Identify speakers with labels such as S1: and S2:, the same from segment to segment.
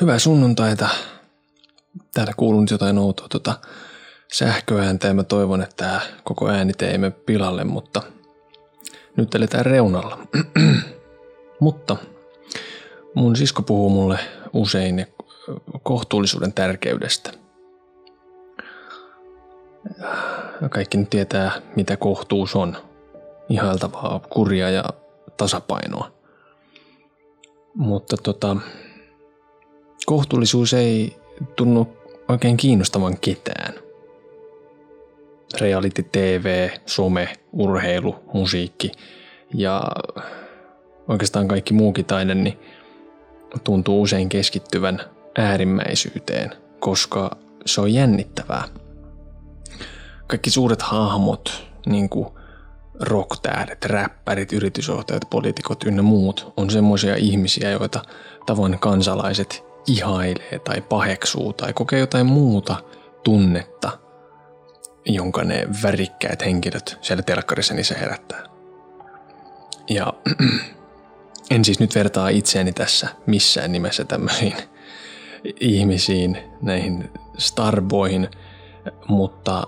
S1: Hyvää sunnuntaita. Täällä kuuluu nyt jotain outoa tuota sähköääntä ja mä toivon, että tämä koko ääni mene pilalle, mutta nyt eletään reunalla. mutta mun sisko puhuu mulle usein kohtuullisuuden tärkeydestä. Kaikki nyt tietää, mitä kohtuus on. Ihailtavaa kuria ja tasapainoa. Mutta tota, kohtuullisuus ei tunnu oikein kiinnostavan ketään. Reality TV, some, urheilu, musiikki ja oikeastaan kaikki muukin taide niin tuntuu usein keskittyvän äärimmäisyyteen, koska se on jännittävää. Kaikki suuret hahmot, niin kuin rocktähdet, räppärit, yritysjohtajat, poliitikot ynnä muut on semmoisia ihmisiä, joita tavan kansalaiset ihailee tai paheksuu tai kokee jotain muuta tunnetta, jonka ne värikkäät henkilöt siellä telkkarissa niissä herättää. Ja en siis nyt vertaa itseäni tässä missään nimessä tämmöisiin ihmisiin, näihin starboihin, mutta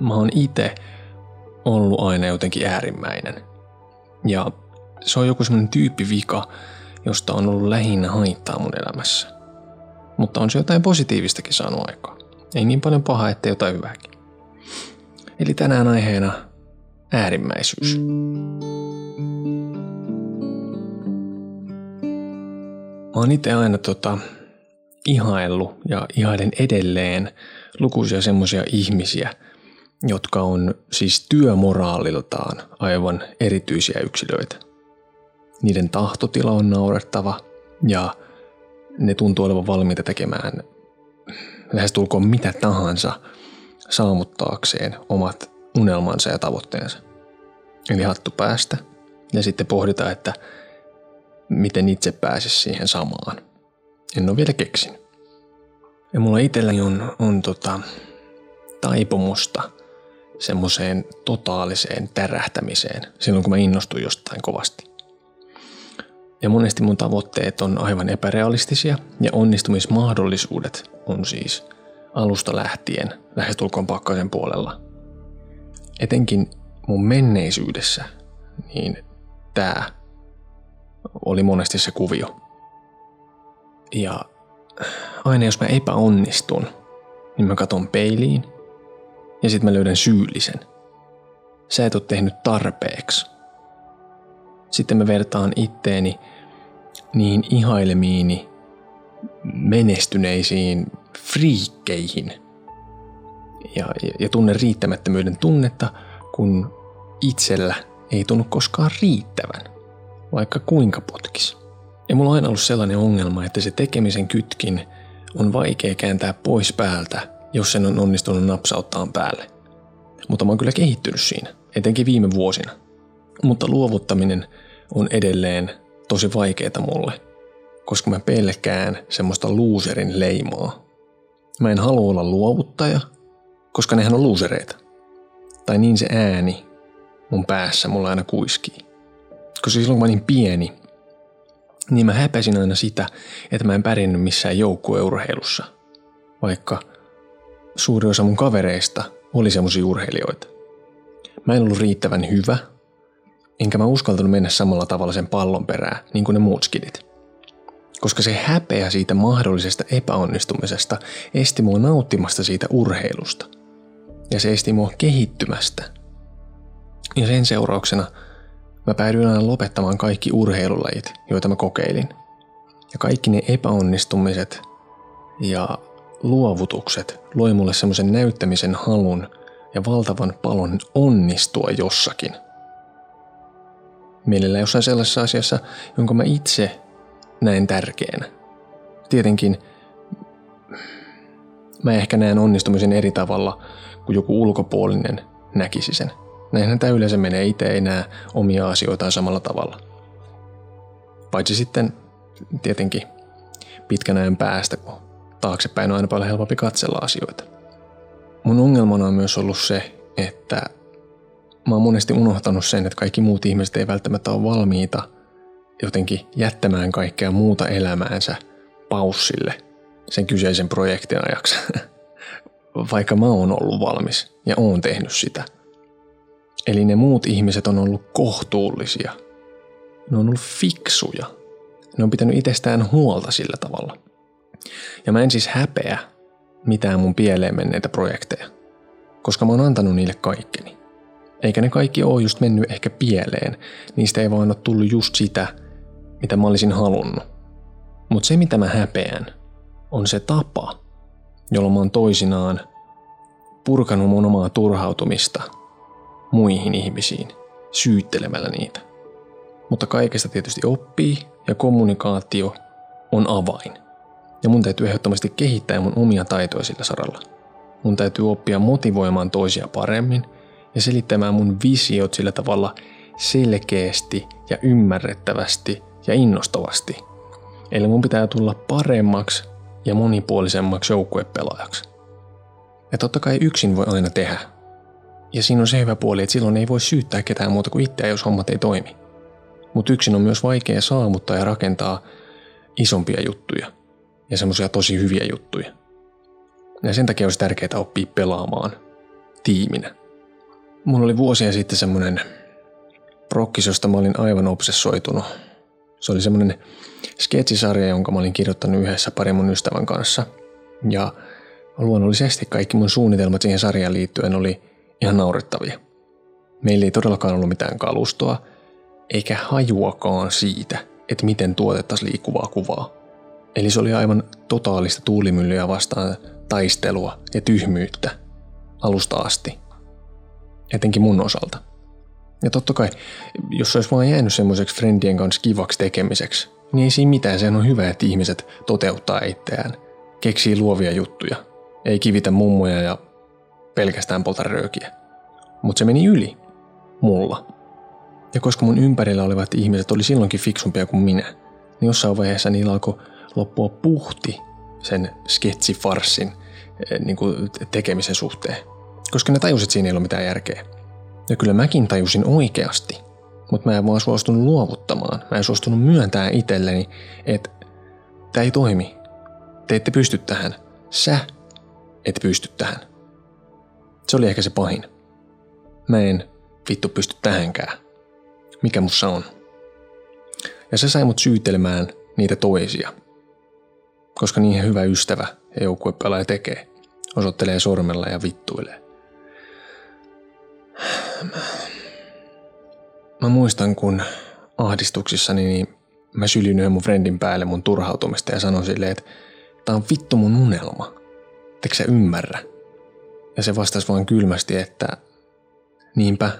S1: mä oon itse ollut aina jotenkin äärimmäinen. Ja se on joku semmoinen tyyppivika, josta on ollut lähinnä haittaa mun elämässä. Mutta on se jotain positiivistakin saanut aikaa. Ei niin paljon pahaa, ettei jotain hyvääkin. Eli tänään aiheena äärimmäisyys. Mä oon itse aina tota, ihaillut ja ihailen edelleen lukuisia semmoisia ihmisiä, jotka on siis työmoraaliltaan aivan erityisiä yksilöitä – niiden tahtotila on naurettava ja ne tuntuu olevan valmiita tekemään lähestulkoon mitä tahansa saavuttaakseen omat unelmansa ja tavoitteensa. Eli hattu päästä ja sitten pohditaan, että miten itse pääsisi siihen samaan. En ole vielä keksin. Ja mulla itselläni on, on tota, taipumusta semmoiseen totaaliseen tärähtämiseen silloin, kun mä innostun jostain kovasti. Ja monesti mun tavoitteet on aivan epärealistisia ja onnistumismahdollisuudet on siis alusta lähtien lähestulkoon pakkasen puolella. Etenkin mun menneisyydessä, niin tää oli monesti se kuvio. Ja aina jos mä epäonnistun, niin mä katon peiliin ja sitten mä löydän syyllisen. Sä et ole tehnyt tarpeeksi. Sitten mä vertaan itteeni niihin ihailemiini menestyneisiin friikkeihin ja, ja, ja tunne riittämättömyyden tunnetta, kun itsellä ei tunnu koskaan riittävän, vaikka kuinka potkis. Ja mulla on aina ollut sellainen ongelma, että se tekemisen kytkin on vaikea kääntää pois päältä, jos sen on onnistunut napsauttaa päälle. Mutta mä oon kyllä kehittynyt siinä, etenkin viime vuosina. Mutta luovuttaminen on edelleen tosi vaikeeta mulle, koska mä pelkään semmoista loserin leimaa. Mä en halua olla luovuttaja, koska nehän on losereita. Tai niin se ääni mun päässä mulla aina kuiskii. Koska silloin kun mä olin pieni, niin mä häpäsin aina sitä, että mä en pärjännyt missään joukkueurheilussa. Vaikka suuri osa mun kavereista oli semmoisia urheilijoita. Mä en ollut riittävän hyvä – enkä mä uskaltanut mennä samalla tavalla sen pallon perään, niin kuin ne muut skidit. Koska se häpeä siitä mahdollisesta epäonnistumisesta esti mua nauttimasta siitä urheilusta. Ja se esti mua kehittymästä. Ja sen seurauksena mä päädyin aina lopettamaan kaikki urheilulajit, joita mä kokeilin. Ja kaikki ne epäonnistumiset ja luovutukset loi mulle semmoisen näyttämisen halun ja valtavan palon onnistua jossakin – mielellään jossain sellaisessa asiassa, jonka mä itse näen tärkeänä. Tietenkin mä ehkä näen onnistumisen eri tavalla kuin joku ulkopuolinen näkisi sen. Näinhän tämä yleensä menee, itse ei omia asioitaan samalla tavalla. Paitsi sitten tietenkin pitkän ajan päästä, kun taaksepäin on aina paljon helpompi katsella asioita. Mun ongelmana on myös ollut se, että mä oon monesti unohtanut sen, että kaikki muut ihmiset ei välttämättä ole valmiita jotenkin jättämään kaikkea muuta elämäänsä paussille sen kyseisen projektin ajaksi. Vaikka mä oon ollut valmis ja oon tehnyt sitä. Eli ne muut ihmiset on ollut kohtuullisia. Ne on ollut fiksuja. Ne on pitänyt itsestään huolta sillä tavalla. Ja mä en siis häpeä mitään mun pieleen menneitä projekteja, koska mä oon antanut niille kaikkeni. Eikä ne kaikki ole just mennyt ehkä pieleen, niistä ei vaan ole tullut just sitä, mitä mä olisin halunnut. Mutta se mitä mä häpeän, on se tapa, jolla mä oon toisinaan purkanut mun omaa turhautumista muihin ihmisiin, syyttelemällä niitä. Mutta kaikesta tietysti oppii ja kommunikaatio on avain. Ja mun täytyy ehdottomasti kehittää mun omia taitoja sillä saralla. Mun täytyy oppia motivoimaan toisia paremmin ja selittämään mun visiot sillä tavalla selkeästi ja ymmärrettävästi ja innostavasti. Eli mun pitää tulla paremmaksi ja monipuolisemmaksi joukkuepelaajaksi. Ja totta kai yksin voi aina tehdä. Ja siinä on se hyvä puoli, että silloin ei voi syyttää ketään muuta kuin itseä, jos hommat ei toimi. Mutta yksin on myös vaikea saavuttaa ja rakentaa isompia juttuja ja semmoisia tosi hyviä juttuja. Ja sen takia olisi tärkeää oppia pelaamaan tiiminä. Mulla oli vuosia sitten semmoinen prokkis, josta mä olin aivan obsessoitunut. Se oli semmoinen sketsisarja, jonka mä olin kirjoittanut yhdessä pari mun ystävän kanssa. Ja luonnollisesti kaikki mun suunnitelmat siihen sarjaan liittyen oli ihan naurettavia. Meillä ei todellakaan ollut mitään kalustoa, eikä hajuakaan siitä, että miten tuotettaisiin liikkuvaa kuvaa. Eli se oli aivan totaalista tuulimyllyä vastaan taistelua ja tyhmyyttä alusta asti. Etenkin mun osalta. Ja totta kai, jos se olisi vaan jäänyt semmoiseksi friendien kanssa kivaksi tekemiseksi, niin ei siinä mitään. Sehän on hyvä, että ihmiset toteuttaa itseään. Keksii luovia juttuja. Ei kivitä mummoja ja pelkästään polta röökiä. Mutta se meni yli. Mulla. Ja koska mun ympärillä olevat ihmiset oli silloinkin fiksumpia kuin minä, niin jossain vaiheessa niillä alkoi loppua puhti sen sketsifarsin eh, niin kuin tekemisen suhteen. Koska ne tajusivat, että siinä ei ole mitään järkeä. Ja kyllä mäkin tajusin oikeasti, mutta mä en vaan suostunut luovuttamaan. Mä en suostunut myöntää itselleni, että tämä ei toimi. Te ette pysty tähän. Sä et pysty tähän. Se oli ehkä se pahin. Mä en vittu pysty tähänkään. Mikä mussa on? Ja se sai mut syytelemään niitä toisia. Koska niin hyvä ystävä ja joukkuepelaaja tekee. Osoittelee sormella ja vittuilee. Mä muistan, kun ahdistuksissani niin mä sylin yhden mun friendin päälle mun turhautumista ja sanoin silleen, että tää on vittu mun unelma. Eikö sä ymmärrä? Ja se vastasi vaan kylmästi, että niinpä,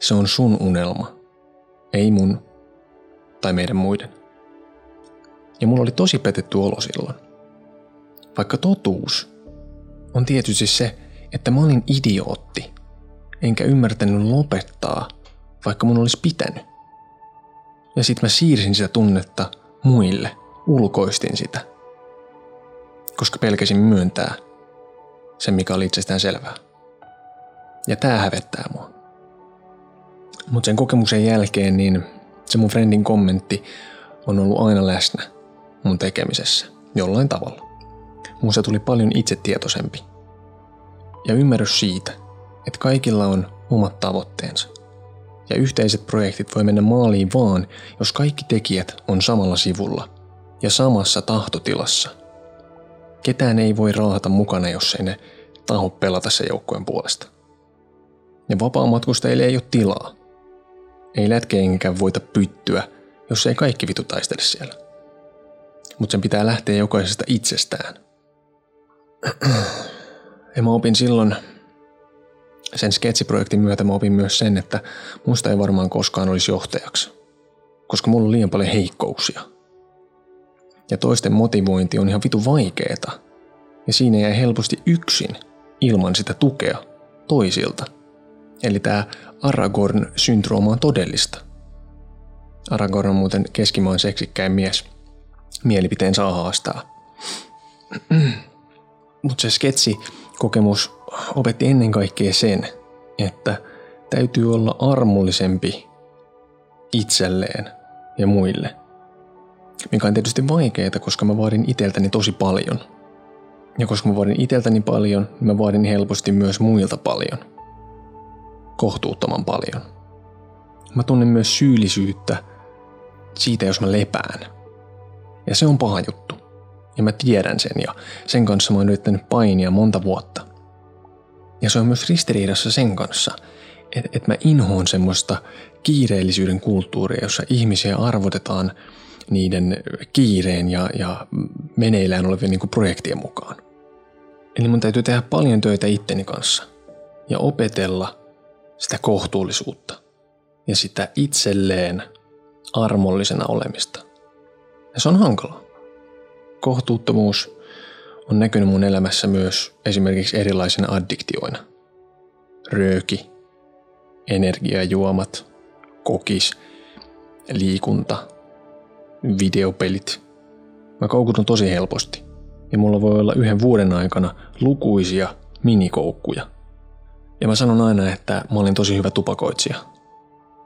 S1: se on sun unelma, ei mun tai meidän muiden. Ja mulla oli tosi petetty olo silloin. Vaikka totuus on tietysti se, että mä olin idiootti, enkä ymmärtänyt lopettaa, vaikka mun olisi pitänyt. Ja sit mä siirsin sitä tunnetta muille, ulkoistin sitä. Koska pelkäsin myöntää sen, mikä oli itsestään selvää. Ja tää hävettää mua. Mutta sen kokemuksen jälkeen niin se mun friendin kommentti on ollut aina läsnä mun tekemisessä jollain tavalla. Musta tuli paljon itsetietoisempi. Ja ymmärrys siitä, että kaikilla on omat tavoitteensa. Ja yhteiset projektit voi mennä maaliin vaan, jos kaikki tekijät on samalla sivulla ja samassa tahtotilassa. Ketään ei voi raahata mukana, jos ei ne taho pelata sen joukkueen puolesta. Ja vapaamatkustajille ei ole tilaa. Ei lätkeenkään voita pyttyä, jos ei kaikki vitu taistele siellä. Mutta sen pitää lähteä jokaisesta itsestään. Ja mä opin silloin sen sketsiprojektin myötä mä opin myös sen, että musta ei varmaan koskaan olisi johtajaksi. Koska mulla on liian paljon heikkouksia. Ja toisten motivointi on ihan vitu vaikeeta. Ja siinä jäi helposti yksin ilman sitä tukea toisilta. Eli tämä Aragorn-syndrooma on todellista. Aragorn on muuten keskimaan seksikkäin mies. Mielipiteen saa haastaa. Mutta se sketsi-kokemus opetti ennen kaikkea sen, että täytyy olla armollisempi itselleen ja muille. Mikä on tietysti vaikeaa, koska mä vaadin iteltäni tosi paljon. Ja koska mä vaadin iteltäni paljon, niin mä vaadin helposti myös muilta paljon. Kohtuuttoman paljon. Mä tunnen myös syyllisyyttä siitä, jos mä lepään. Ja se on paha juttu. Ja mä tiedän sen ja sen kanssa mä oon yrittänyt painia monta vuotta. Ja se on myös ristiriidassa sen kanssa, että et mä inhoon semmoista kiireellisyyden kulttuuria, jossa ihmisiä arvotetaan niiden kiireen ja, ja meneillään olevien niin projektien mukaan. Eli mun täytyy tehdä paljon töitä itteni kanssa ja opetella sitä kohtuullisuutta ja sitä itselleen armollisena olemista. Ja se on hankalaa. Kohtuuttomuus on näkynyt mun elämässä myös esimerkiksi erilaisina addiktioina. Rööki, energiajuomat, kokis, liikunta, videopelit. Mä koukutun tosi helposti ja mulla voi olla yhden vuoden aikana lukuisia minikoukkuja. Ja mä sanon aina, että mä olin tosi hyvä tupakoitsija,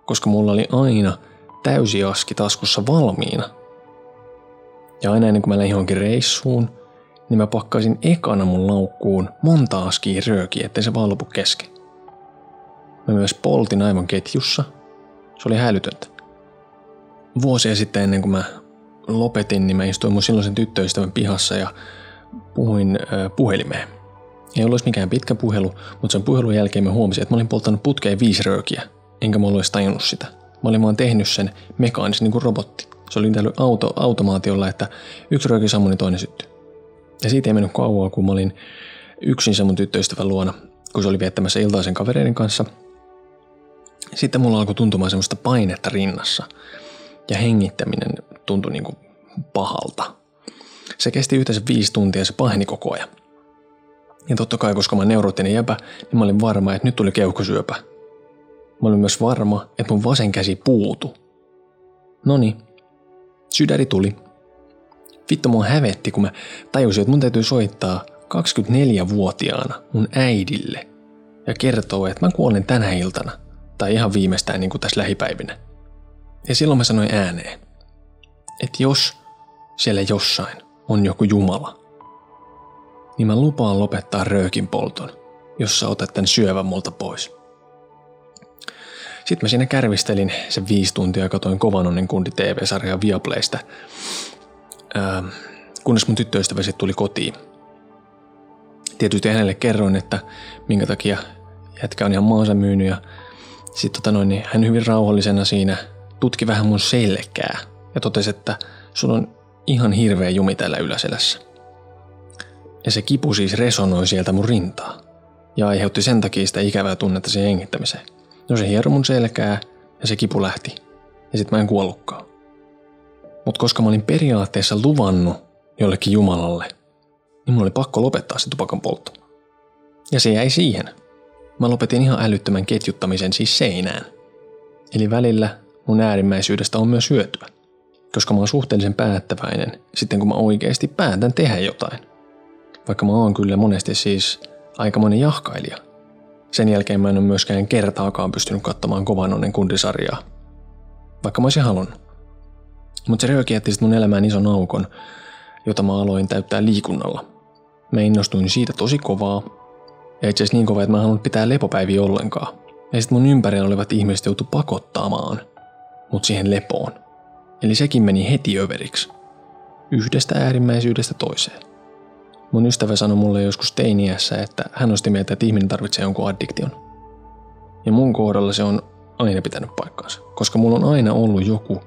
S1: koska mulla oli aina täysi aski taskussa valmiina. Ja aina ennen kuin mä lähdin johonkin reissuun, niin mä pakkasin ekana mun laukkuun monta askia röökiä, ettei se vaan lopu kesken. Mä myös poltin aivan ketjussa. Se oli hälytöntä. Vuosia sitten ennen kuin mä lopetin, niin mä istuin mun silloisen tyttöystävän pihassa ja puhuin äh, puhelimeen. Ei ollut mikään pitkä puhelu, mutta sen puhelun jälkeen mä huomasin, että mä olin polttanut putkeen viisi röökiä, enkä mä ollut tajunnut sitä. Mä olin vaan tehnyt sen mekaanisesti niin kuin robotti. Se oli tällä auto, automaatiolla, että yksi rööki sammui, niin toinen syttyi. Ja siitä ei mennyt kauaa, kun mä olin yksin sen mun tyttöystävän luona, kun se oli viettämässä iltaisen kavereiden kanssa. Sitten mulla alkoi tuntumaan semmoista painetta rinnassa. Ja hengittäminen tuntui niin kuin pahalta. Se kesti yhteensä viisi tuntia ja se paheni koko ajan. Ja totta kai, koska mä neuroottinen jäpä, niin mä olin varma, että nyt tuli keuhkosyöpä. Mä olin myös varma, että mun vasen käsi puutu. Noni, sydäri tuli. Vittu mua hävetti, kun mä tajusin, että mun täytyy soittaa 24-vuotiaana mun äidille ja kertoa, että mä kuolen tänä iltana. Tai ihan viimeistään niin kuin tässä lähipäivinä. Ja silloin mä sanoin ääneen, että jos siellä jossain on joku Jumala, niin mä lupaan lopettaa röökin polton, jos sä otat tän syövän multa pois. Sitten mä siinä kärvistelin sen viisi tuntia ja katoin Kovanonnen kundi TV-sarjaa Viaplaystä, ähm, kunnes mun tyttöystävä sitten tuli kotiin. Tietysti hänelle kerroin, että minkä takia jätkä on ihan maansa myynyt ja sitten tota noin, niin hän hyvin rauhallisena siinä tutki vähän mun selkää ja totesi, että sun on ihan hirveä jumi täällä yläselässä. Ja se kipu siis resonoi sieltä mun rintaa ja aiheutti sen takia sitä ikävää tunnetta siihen hengittämiseen. No se hiero mun selkää ja se kipu lähti. Ja sit mä en kuollutkaan. Mut koska mä olin periaatteessa luvannut jollekin Jumalalle, niin mulla oli pakko lopettaa se tupakan poltto. Ja se jäi siihen. Mä lopetin ihan älyttömän ketjuttamisen siis seinään. Eli välillä mun äärimmäisyydestä on myös hyötyä. Koska mä oon suhteellisen päättäväinen sitten kun mä oikeasti päätän tehdä jotain. Vaikka mä oon kyllä monesti siis aikamoinen jahkailija. Sen jälkeen mä en ole myöskään kertaakaan pystynyt katsomaan Kovanonnen kundisarjaa. Vaikka mä olisin halunnut. Mutta se rööki jätti mun elämään ison aukon, jota mä aloin täyttää liikunnalla. Mä innostuin siitä tosi kovaa. Ja itse asiassa niin kovaa, että mä halunnut pitää lepopäiviä ollenkaan. Ja sitten mun ympärillä olevat ihmiset joutu pakottamaan mut siihen lepoon. Eli sekin meni heti överiksi. Yhdestä äärimmäisyydestä toiseen. Mun ystävä sanoi mulle joskus teiniässä, että hän osti mieltä, että ihminen tarvitsee jonkun addiktion. Ja mun kohdalla se on aina pitänyt paikkaansa, koska mulla on aina ollut joku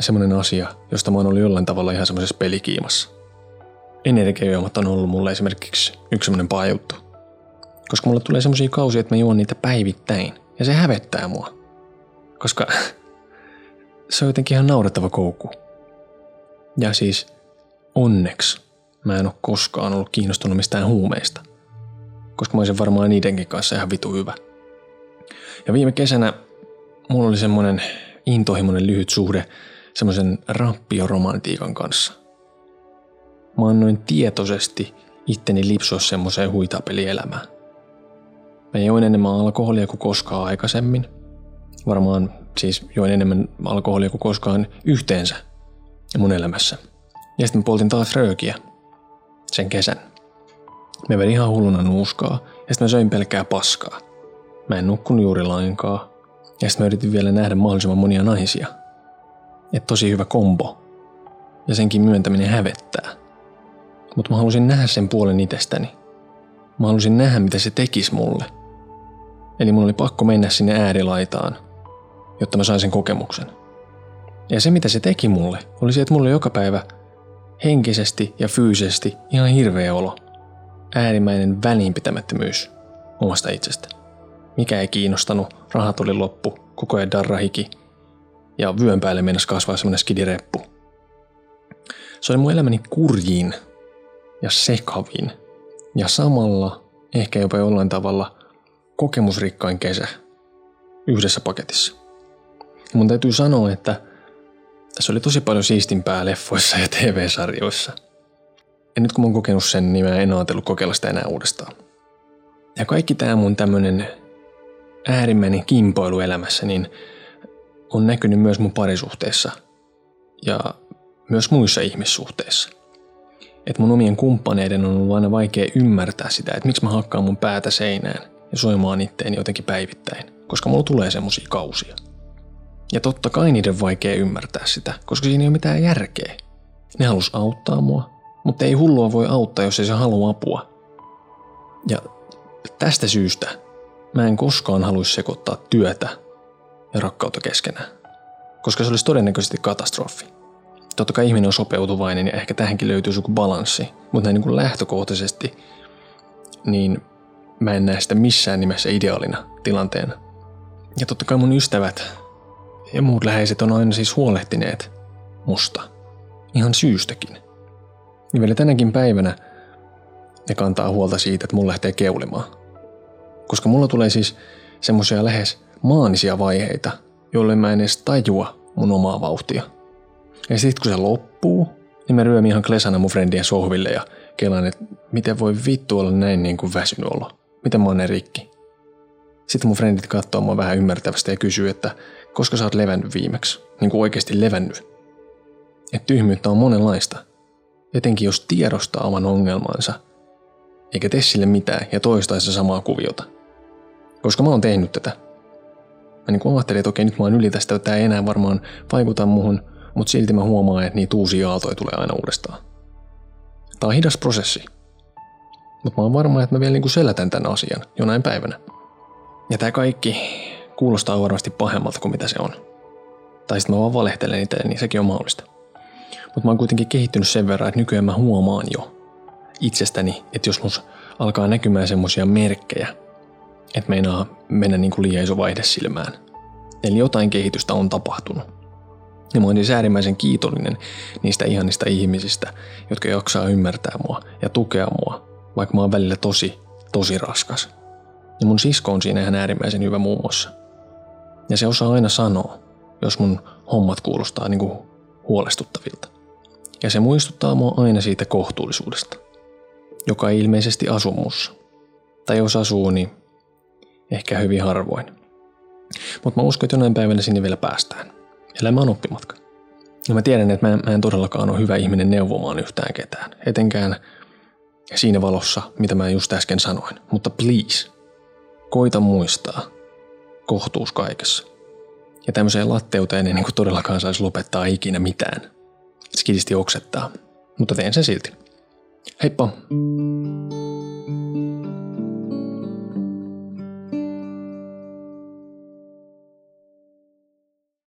S1: semmoinen asia, josta mä oon ollut jollain tavalla ihan semmoisessa pelikiimassa. Energiajuomat on ollut mulle esimerkiksi yksi semmoinen paha juttu. Koska mulle tulee semmoisia kausia, että mä juon niitä päivittäin. Ja se hävettää mua. Koska se on jotenkin ihan naurettava koukku. Ja siis onneksi mä en ole koskaan ollut kiinnostunut mistään huumeista. Koska mä olisin varmaan niidenkin kanssa ihan vitu hyvä. Ja viime kesänä mulla oli semmonen intohimoinen lyhyt suhde semmoisen rappioromantiikan kanssa. Mä annoin tietoisesti itteni lipsua semmoiseen huitapelielämään. Mä join enemmän alkoholia kuin koskaan aikaisemmin. Varmaan Siis join enemmän alkoholia kuin koskaan yhteensä mun elämässä. Ja sitten mä poltin taas röökiä sen kesän. Mä vedin ihan hulluna nuuskaa ja sitten mä söin pelkkää paskaa. Mä en nukkunut juuri lainkaan. Ja sitten mä yritin vielä nähdä mahdollisimman monia naisia. Et tosi hyvä kombo. Ja senkin myöntäminen hävettää. Mutta mä halusin nähdä sen puolen itsestäni. Mä halusin nähdä, mitä se tekisi mulle. Eli mun oli pakko mennä sinne äärilaitaan, jotta mä sain sen kokemuksen. Ja se, mitä se teki mulle, oli se, että mulla oli joka päivä henkisesti ja fyysisesti ihan hirveä olo. Äärimmäinen välinpitämättömyys omasta itsestä. Mikä ei kiinnostanut, rahat oli loppu, koko ajan darrahiki ja vyön päälle mennessä kasvaa semmonen skidireppu. Se oli mun elämäni kurjin ja sekavin ja samalla ehkä jopa jollain tavalla kokemusrikkain kesä yhdessä paketissa. Ja mun täytyy sanoa, että tässä oli tosi paljon siistimpää leffoissa ja TV-sarjoissa. Ja nyt kun mä oon kokenut sen, niin mä en ajatellut kokeilla sitä enää uudestaan. Ja kaikki tämä mun tämmönen äärimmäinen kimpoilu elämässä, niin on näkynyt myös mun parisuhteessa ja myös muissa ihmissuhteissa. Että mun omien kumppaneiden on ollut aina vaikea ymmärtää sitä, että miksi mä hakkaan mun päätä seinään ja soimaan itteeni jotenkin päivittäin, koska mulla tulee semmosia kausia. Ja totta kai niiden vaikea ymmärtää sitä, koska siinä ei ole mitään järkeä. Ne halus auttaa mua, mutta ei hullua voi auttaa, jos ei se halua apua. Ja tästä syystä mä en koskaan haluaisi sekoittaa työtä ja rakkautta keskenään, koska se olisi todennäköisesti katastrofi. Totta kai ihminen on sopeutuvainen ja ehkä tähänkin löytyy joku balanssi, mutta näin niin kuin lähtökohtaisesti, niin mä en näe sitä missään nimessä ideaalina tilanteena. Ja totta kai mun ystävät ja muut läheiset on aina siis huolehtineet musta. Ihan syystäkin. Ja vielä tänäkin päivänä ne kantaa huolta siitä, että mulla lähtee keulimaan. Koska mulla tulee siis semmoisia lähes maanisia vaiheita, joille mä en edes tajua mun omaa vauhtia. Ja sitten kun se loppuu, niin mä ryömin ihan klesana mun friendien sohville ja kelaan, että miten voi vittu olla näin niin kuin väsynyt olo. Miten mä oon näin rikki. Sitten mun frendit katsoo mua vähän ymmärtävästi ja kysyy, että koska sä oot levännyt viimeksi. Niin kuin oikeasti levännyt. Että tyhmyyttä on monenlaista. Etenkin jos tiedostaa oman ongelmansa, eikä tee sille mitään ja toistaisi samaa kuviota. Koska mä oon tehnyt tätä. Mä niin ajattelin, että okei, nyt mä oon yli tästä, tämä ei enää varmaan vaikuta muhun, mutta silti mä huomaan, että niitä uusia aaltoja tulee aina uudestaan. Tää on hidas prosessi. Mutta mä oon varma, että mä vielä niin selätän tämän asian jonain päivänä. Ja tämä kaikki kuulostaa varmasti pahemmalta kuin mitä se on. Tai sitten mä vaan valehtelen itse, niin sekin on mahdollista. Mutta mä oon kuitenkin kehittynyt sen verran, että nykyään mä huomaan jo itsestäni, että jos mus alkaa näkymään semmosia merkkejä, että meinaa mennä niin kuin liian iso vaihde silmään. Eli jotain kehitystä on tapahtunut. Ja mä oon siis äärimmäisen kiitollinen niistä ihanista ihmisistä, jotka jaksaa ymmärtää mua ja tukea mua, vaikka mä oon välillä tosi, tosi raskas. Ja mun sisko on siinä ihan äärimmäisen hyvä muun muassa. Ja se osaa aina sanoa, jos mun hommat kuulostaa niinku huolestuttavilta. Ja se muistuttaa mua aina siitä kohtuullisuudesta, joka ei ilmeisesti asu mussa. Tai jos asuu, niin ehkä hyvin harvoin. Mutta mä uskon, että jonain päivänä sinne vielä päästään. Elämä on oppimatka. Ja mä tiedän, että mä en, mä en todellakaan ole hyvä ihminen neuvomaan yhtään ketään. Etenkään siinä valossa, mitä mä just äsken sanoin. Mutta please, koita muistaa kohtuus kaikessa. Ja tämmöiseen latteuteen ei niin kuin todellakaan saisi lopettaa ikinä mitään. Skidisti oksettaa, mutta teen sen silti. Heippa!